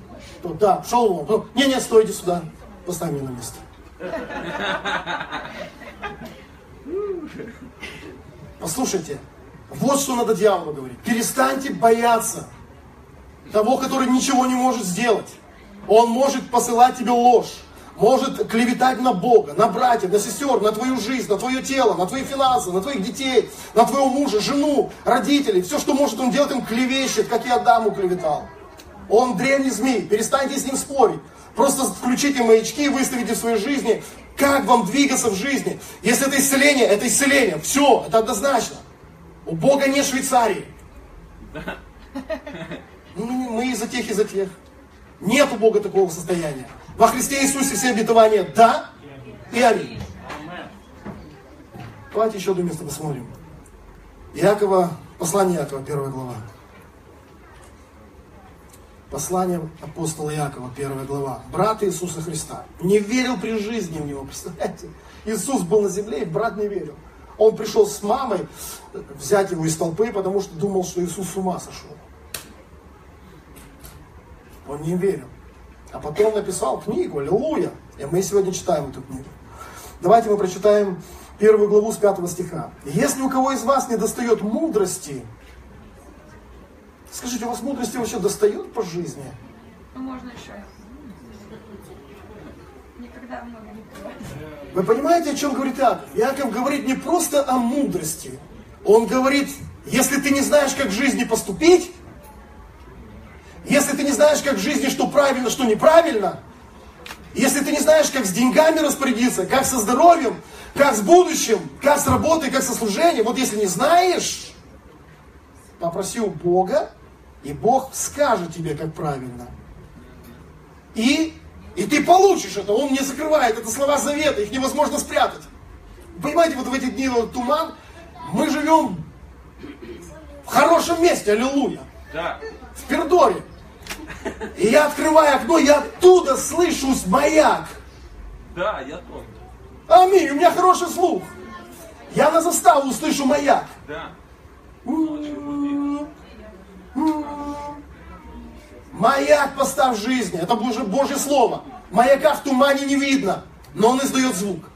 То, да, шел. То, Не, не, стойте сюда. Поставь меня на место. Послушайте, вот что надо дьяволу говорить. Перестаньте бояться того, который ничего не может сделать. Он может посылать тебе ложь, может клеветать на Бога, на братьев, на сестер, на твою жизнь, на твое тело, на твои финансы, на твоих детей, на твоего мужа, жену, родителей. Все, что может он делать, он клевещет, как и Адаму клеветал. Он древний змей, перестаньте с ним спорить. Просто включите маячки, выставите в своей жизни, как вам двигаться в жизни. Если это исцеление, это исцеление. Все, это однозначно. У Бога нет Швейцарии. Ну, Мы из-за тех, из-за тех. Нет у Бога такого состояния. Во Христе Иисусе все обетования да и аминь. Давайте еще одно место посмотрим. Иакова, послание Иакова, первая глава. Послание апостола Иакова, первая глава. Брат Иисуса Христа. Не верил при жизни в него, представляете? Иисус был на земле, и брат не верил. Он пришел с мамой взять его из толпы, потому что думал, что Иисус с ума сошел. Он не верил. А потом написал книгу, аллилуйя. И мы сегодня читаем эту книгу. Давайте мы прочитаем первую главу с пятого стиха. Если у кого из вас не достает мудрости, скажите, у вас мудрости вообще достает по жизни? Ну, можно еще. Никогда много не бывает. Вы понимаете, о чем говорит Иаков? Иаков говорит не просто о мудрости. Он говорит, если ты не знаешь, как в жизни поступить, если ты не знаешь, как в жизни, что правильно, что неправильно, если ты не знаешь, как с деньгами распорядиться, как со здоровьем, как с будущим, как с работой, как со служением, вот если не знаешь, попроси у Бога, и Бог скажет тебе, как правильно. И, и ты получишь это. Он не закрывает. Это слова завета, их невозможно спрятать. Понимаете, вот в эти дни вот, туман, мы живем в хорошем месте, аллилуйя. Да. В Пердоре. И я открываю окно, я оттуда слышу маяк. Да, я тоже. Аминь, у меня хороший слух. Я на заставу услышу маяк. Да. Маяк поставь в жизни. Это уже Божье Слово. Маяка в тумане не видно, но он издает звук.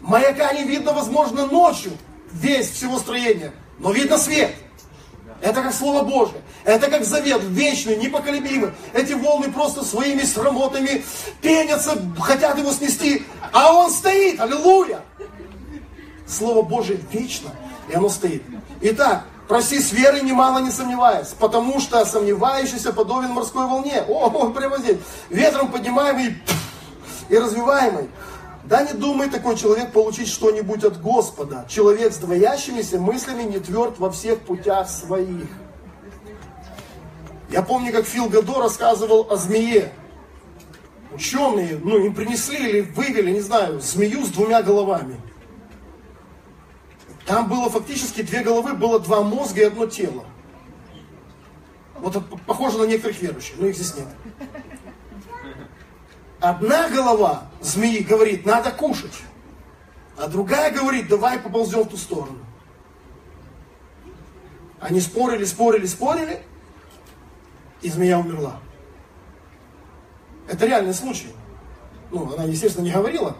Маяка не видно, возможно, ночью, весь всего строения, но видно свет. Это как Слово Божие. Это как завет, вечный, непоколебимый. Эти волны просто своими срамотами пенятся, хотят его снести, а он стоит. Аллилуйя! Слово Божие вечно, и оно стоит. Итак, проси с верой, немало не сомневаясь, потому что сомневающийся подобен морской волне. О, он прямо здесь. Ветром поднимаемый и развиваемый. Да не думай такой человек получить что-нибудь от Господа. Человек с двоящимися мыслями не тверд во всех путях своих. Я помню, как Фил Гадо рассказывал о змее. Ученые, ну, им принесли или вывели, не знаю, змею с двумя головами. Там было фактически две головы, было два мозга и одно тело. Вот это похоже на некоторых верующих, но их здесь нет. Одна голова змеи говорит, надо кушать. А другая говорит, давай поползем в ту сторону. Они спорили, спорили, спорили, и змея умерла. Это реальный случай. Ну, она, естественно, не говорила,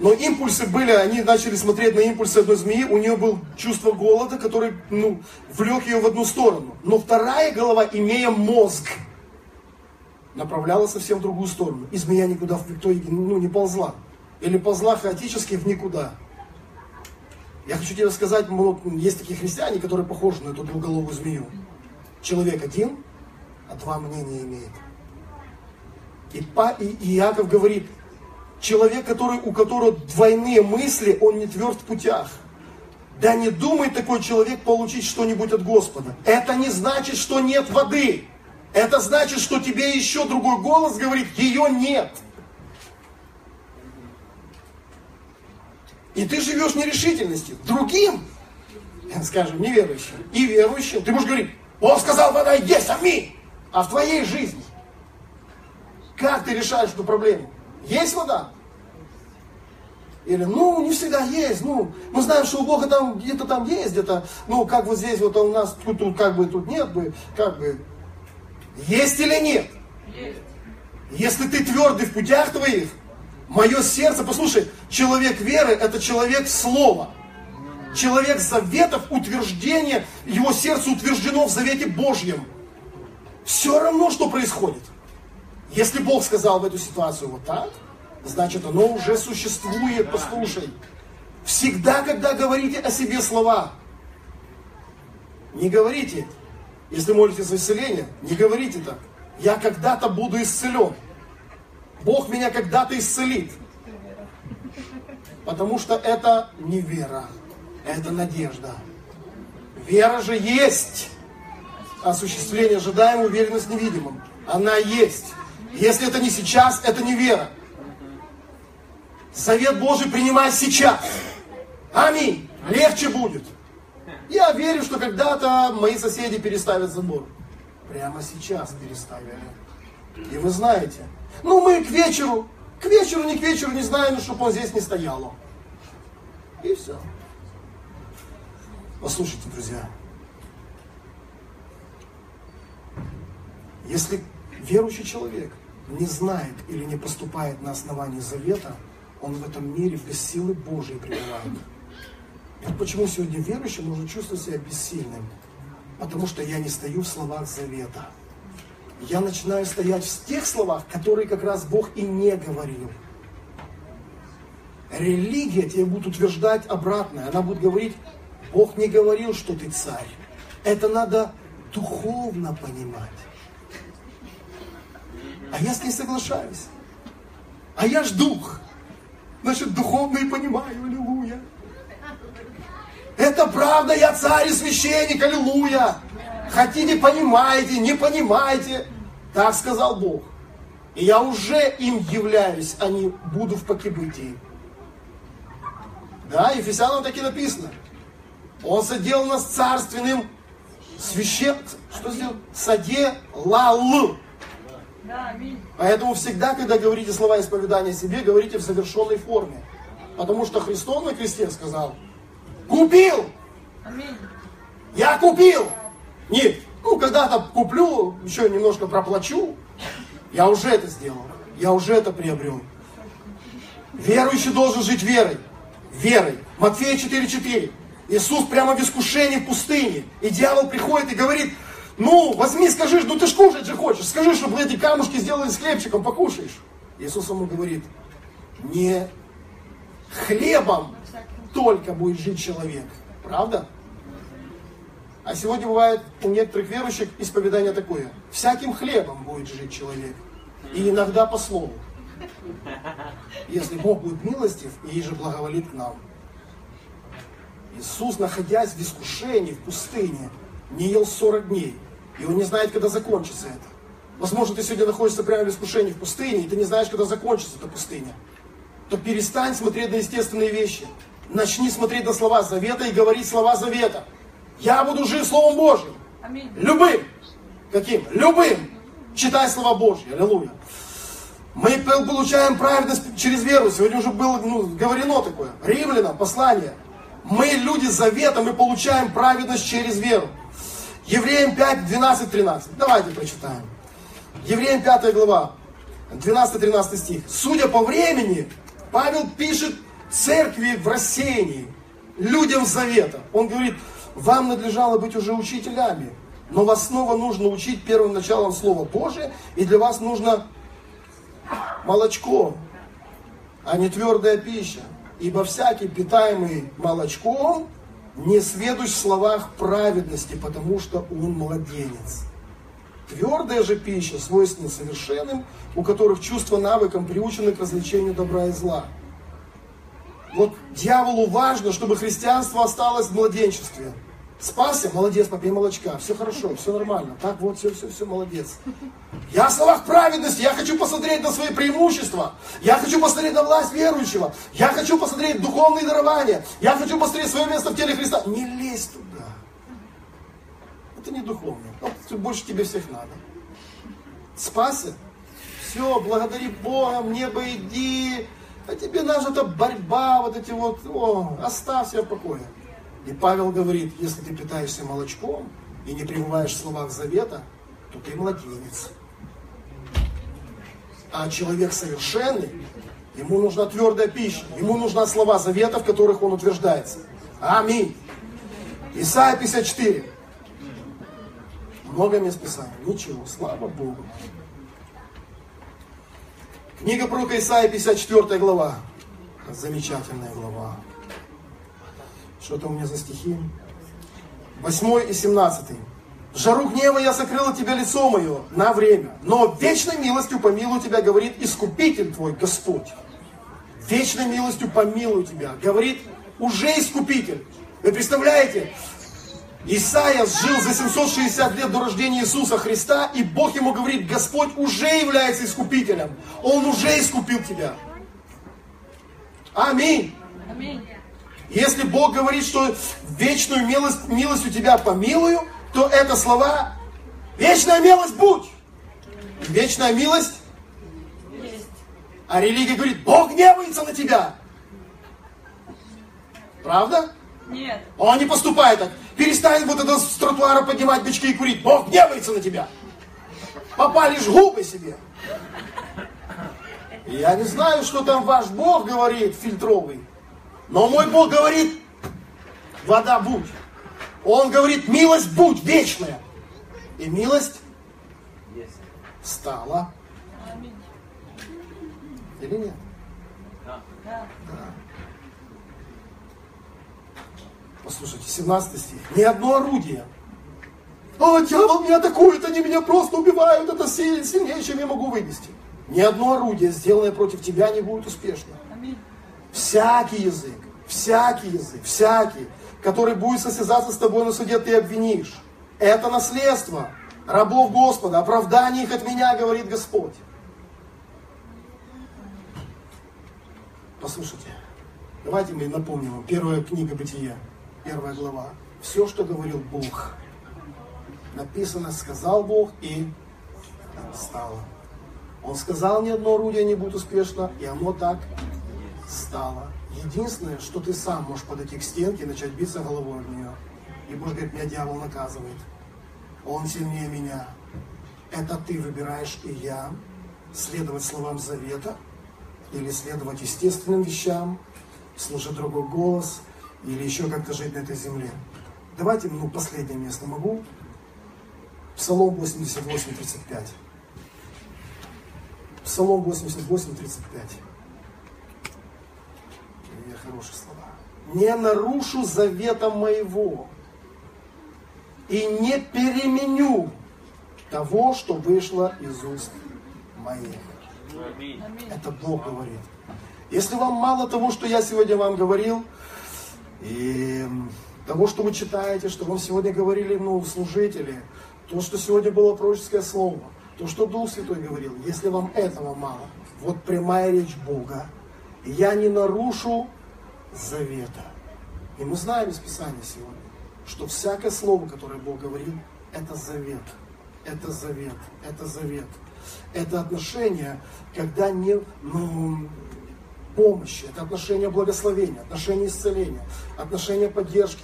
но импульсы были, они начали смотреть на импульсы одной змеи, у нее было чувство голода, который, ну, влек ее в одну сторону. Но вторая голова, имея мозг, направляла совсем в другую сторону. И змея никуда в итоге ну, не ползла. Или ползла хаотически в никуда. Я хочу тебе сказать, ну, есть такие христиане, которые похожи на эту двуголовую змею. Человек один, а два мнения имеет. И, па, и, и Иаков говорит, человек, который, у которого двойные мысли, он не тверд в путях. Да не думает такой человек получить что-нибудь от Господа. Это не значит, что нет воды. Это значит, что тебе еще другой голос говорит, ее нет. И ты живешь в нерешительности. Другим, скажем, неверующим и верующим, ты можешь говорить, он сказал, вода есть, аминь. А в твоей жизни, как ты решаешь эту проблему? Есть вода? Или, ну, не всегда есть, ну, мы знаем, что у Бога там где-то там есть, где-то, ну, как вот здесь вот у нас, тут, тут как бы, тут нет бы, как бы, есть или нет? Есть. Если ты твердый в путях твоих, мое сердце, послушай, человек веры это человек слова. Человек заветов, утверждения, его сердце утверждено в завете Божьем. Все равно, что происходит. Если Бог сказал в эту ситуацию вот так, значит оно уже существует, послушай. Всегда, когда говорите о себе слова, не говорите, если молитесь за исцеление, не говорите так. Я когда-то буду исцелен. Бог меня когда-то исцелит. Потому что это не вера, это надежда. Вера же есть осуществление ожидаемого, уверенность невидимым. Она есть. Если это не сейчас, это не вера. Совет Божий принимай сейчас. Аминь. Легче будет. Я верю, что когда-то мои соседи переставят забор. Прямо сейчас переставили. И вы знаете, ну мы к вечеру, к вечеру, не к вечеру не знаем, чтобы он здесь не стояло. И все. Послушайте, друзья. Если верующий человек не знает или не поступает на основании завета, он в этом мире без силы Божьей пребывает. Вот почему сегодня верующий может чувствовать себя бессильным. Потому что я не стою в словах завета. Я начинаю стоять в тех словах, которые как раз Бог и не говорил. Религия тебе будет утверждать обратное. Она будет говорить, Бог не говорил, что ты царь. Это надо духовно понимать. А я с ней соглашаюсь. А я ж дух. Значит, духовно и понимаю, аллилуйя. Это правда, я царь и священник, аллилуйя. Хотите, понимаете, не понимаете. Так сказал Бог. И я уже им являюсь, а не буду в покибытии. Да, Ефесянам таки написано. Он соделал нас царственным священ... Что сделал? Соделал. Поэтому всегда, когда говорите слова исповедания себе, говорите в завершенной форме. Потому что Христос на кресте сказал, купил, я купил. Нет, ну когда-то куплю, еще немножко проплачу. Я уже это сделал, я уже это приобрел. Верующий должен жить верой. Верой. Матфея 4.4. Иисус прямо в искушении в пустыне. И дьявол приходит и говорит, ну, возьми, скажи, ну ты ж кушать же хочешь. Скажи, чтобы эти камушки сделали с хлебчиком, покушаешь. Иисус ему говорит, не хлебом только будет жить человек. Правда? А сегодня бывает у некоторых верующих исповедание такое. Всяким хлебом будет жить человек. И иногда по слову. Если Бог будет милостив и же благоволит к нам. Иисус, находясь в искушении, в пустыне, не ел 40 дней. И он не знает, когда закончится это. Возможно, ты сегодня находишься прямо в искушении, в пустыне, и ты не знаешь, когда закончится эта пустыня. То перестань смотреть на естественные вещи. Начни смотреть на слова завета и говорить слова завета. Я буду жить Словом Божьим. Аминь. Любым. Каким? Любым. Читай слова Божьи. Аллилуйя. Мы получаем праведность через веру. Сегодня уже было ну, говорено такое. Римлянам послание. Мы люди завета, мы получаем праведность через веру. Евреям 5, 12, 13. Давайте прочитаем. Евреям 5 глава, 12-13 стих. Судя по времени, Павел пишет церкви в рассеянии, людям завета. Он говорит, вам надлежало быть уже учителями, но вас снова нужно учить первым началом Слова Божия, и для вас нужно молочко, а не твердая пища. Ибо всякий, питаемый молочком, не сведущ в словах праведности, потому что он младенец. Твердая же пища свойственна совершенным, у которых чувства навыком приучены к развлечению добра и зла. Вот дьяволу важно, чтобы христианство осталось в младенчестве. Спасся, молодец, попей молочка, все хорошо, все нормально. Так вот, все, все, все, молодец. Я в словах праведности, я хочу посмотреть на свои преимущества. Я хочу посмотреть на власть верующего. Я хочу посмотреть духовные дарования. Я хочу посмотреть свое место в теле Христа. Не лезь туда. Это не духовно. Вот больше тебе всех надо. Спасся? Все, благодари Бога, в небо иди. А тебе нужна борьба, вот эти вот, о, оставь себя в покое. И Павел говорит, если ты питаешься молочком и не пребываешь в словах завета, то ты младенец. А человек совершенный, ему нужна твердая пища, ему нужна слова завета, в которых он утверждается. Аминь. Исайя 54. Много мест Писания. Ничего, слава Богу. Книга пророка Исаия, 54 глава. Замечательная глава. Что там у меня за стихи? 8 и 17. В жару гнева я сокрыла тебе лицо мое на время, но вечной милостью помилую тебя, говорит Искупитель твой, Господь. Вечной милостью помилую тебя, говорит уже Искупитель. Вы представляете, Исаия жил за 760 лет до рождения Иисуса Христа, и Бог ему говорит, Господь уже является Искупителем. Он уже искупил тебя. Аминь. Аминь. Если Бог говорит, что вечную милость, милость у тебя помилую, то это слова «Вечная милость будь!» Вечная милость, Есть. а религия говорит «Бог гневается на тебя!» Правда? Нет. Он не поступает так. Перестань вот это с тротуара поднимать бички и курить. Бог гневается на тебя. Попалишь губы себе. Я не знаю, что там ваш Бог говорит, фильтровый. Но мой Бог говорит, вода будь. Он говорит, милость будь вечная. И милость стала. Или нет? Да. Да. Послушайте, 17 стих. Ни одно орудие. О, дьявол меня атакует, они меня просто убивают, это сильнее, сильнее, чем я могу вынести. Ни одно орудие, сделанное против тебя, не будет успешно. Всякий язык, всякий язык, всякий, который будет состязаться с тобой на суде, ты обвинишь. Это наследство рабов Господа, оправдание их от меня, говорит Господь. Послушайте, давайте мы напомним вам, первая книга Бытия, первая глава. Все, что говорил Бог, написано, сказал Бог и стало. Он сказал, ни одно орудие не будет успешно, и оно так стало. Единственное, что ты сам можешь подойти к стенке и начать биться головой в нее. И Бог говорит, меня дьявол наказывает. Он сильнее меня. Это ты выбираешь и я следовать словам завета или следовать естественным вещам, слушать другой голос или еще как-то жить на этой земле. Давайте, ну, последнее место могу. Псалом 88, 35. Псалом 88, 35. Хорошие слова. Не нарушу завета моего и не переменю того, что вышло из уст моих. Это Бог говорит. Если вам мало того, что я сегодня вам говорил, и того, что вы читаете, что вам сегодня говорили ну, служители, то, что сегодня было пророческое слово, то, что Дух Святой говорил, если вам этого мало, вот прямая речь Бога, я не нарушу завета. И мы знаем из Писания сегодня, что всякое слово, которое Бог говорил, это завет. Это завет. Это завет. Это отношение, когда не ну, помощи, это отношение благословения, отношение исцеления, отношение поддержки.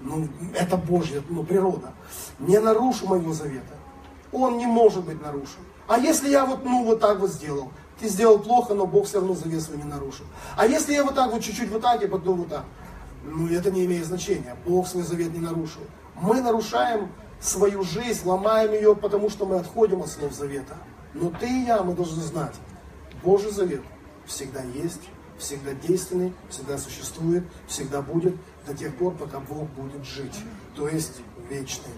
Ну, это Божья ну, природа. Не нарушу моего завета. Он не может быть нарушен. А если я вот, ну, вот так вот сделал, ты сделал плохо, но Бог все равно завет свой не нарушил. А если я вот так вот чуть-чуть вот так и потом вот так, ну, это не имеет значения. Бог свой завет не нарушил. Мы нарушаем свою жизнь, ломаем ее, потому что мы отходим от слов завета. Но ты и я, мы должны знать, Божий завет всегда есть, всегда действенный, всегда существует, всегда будет до тех пор, пока Бог будет жить. То есть вечный.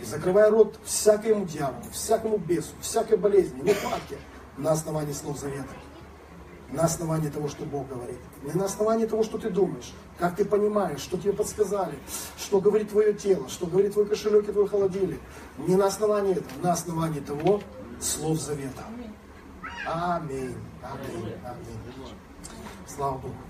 И закрывая рот всякому дьяволу, всякому бесу, всякой болезни, нехватке на основании слов завета. На основании того, что Бог говорит. Не на основании того, что ты думаешь, как ты понимаешь, что тебе подсказали, что говорит твое тело, что говорит твой кошелек и твой холодильник. Не на основании этого, на основании того слов завета. Аминь. Аминь. Аминь. Слава Богу.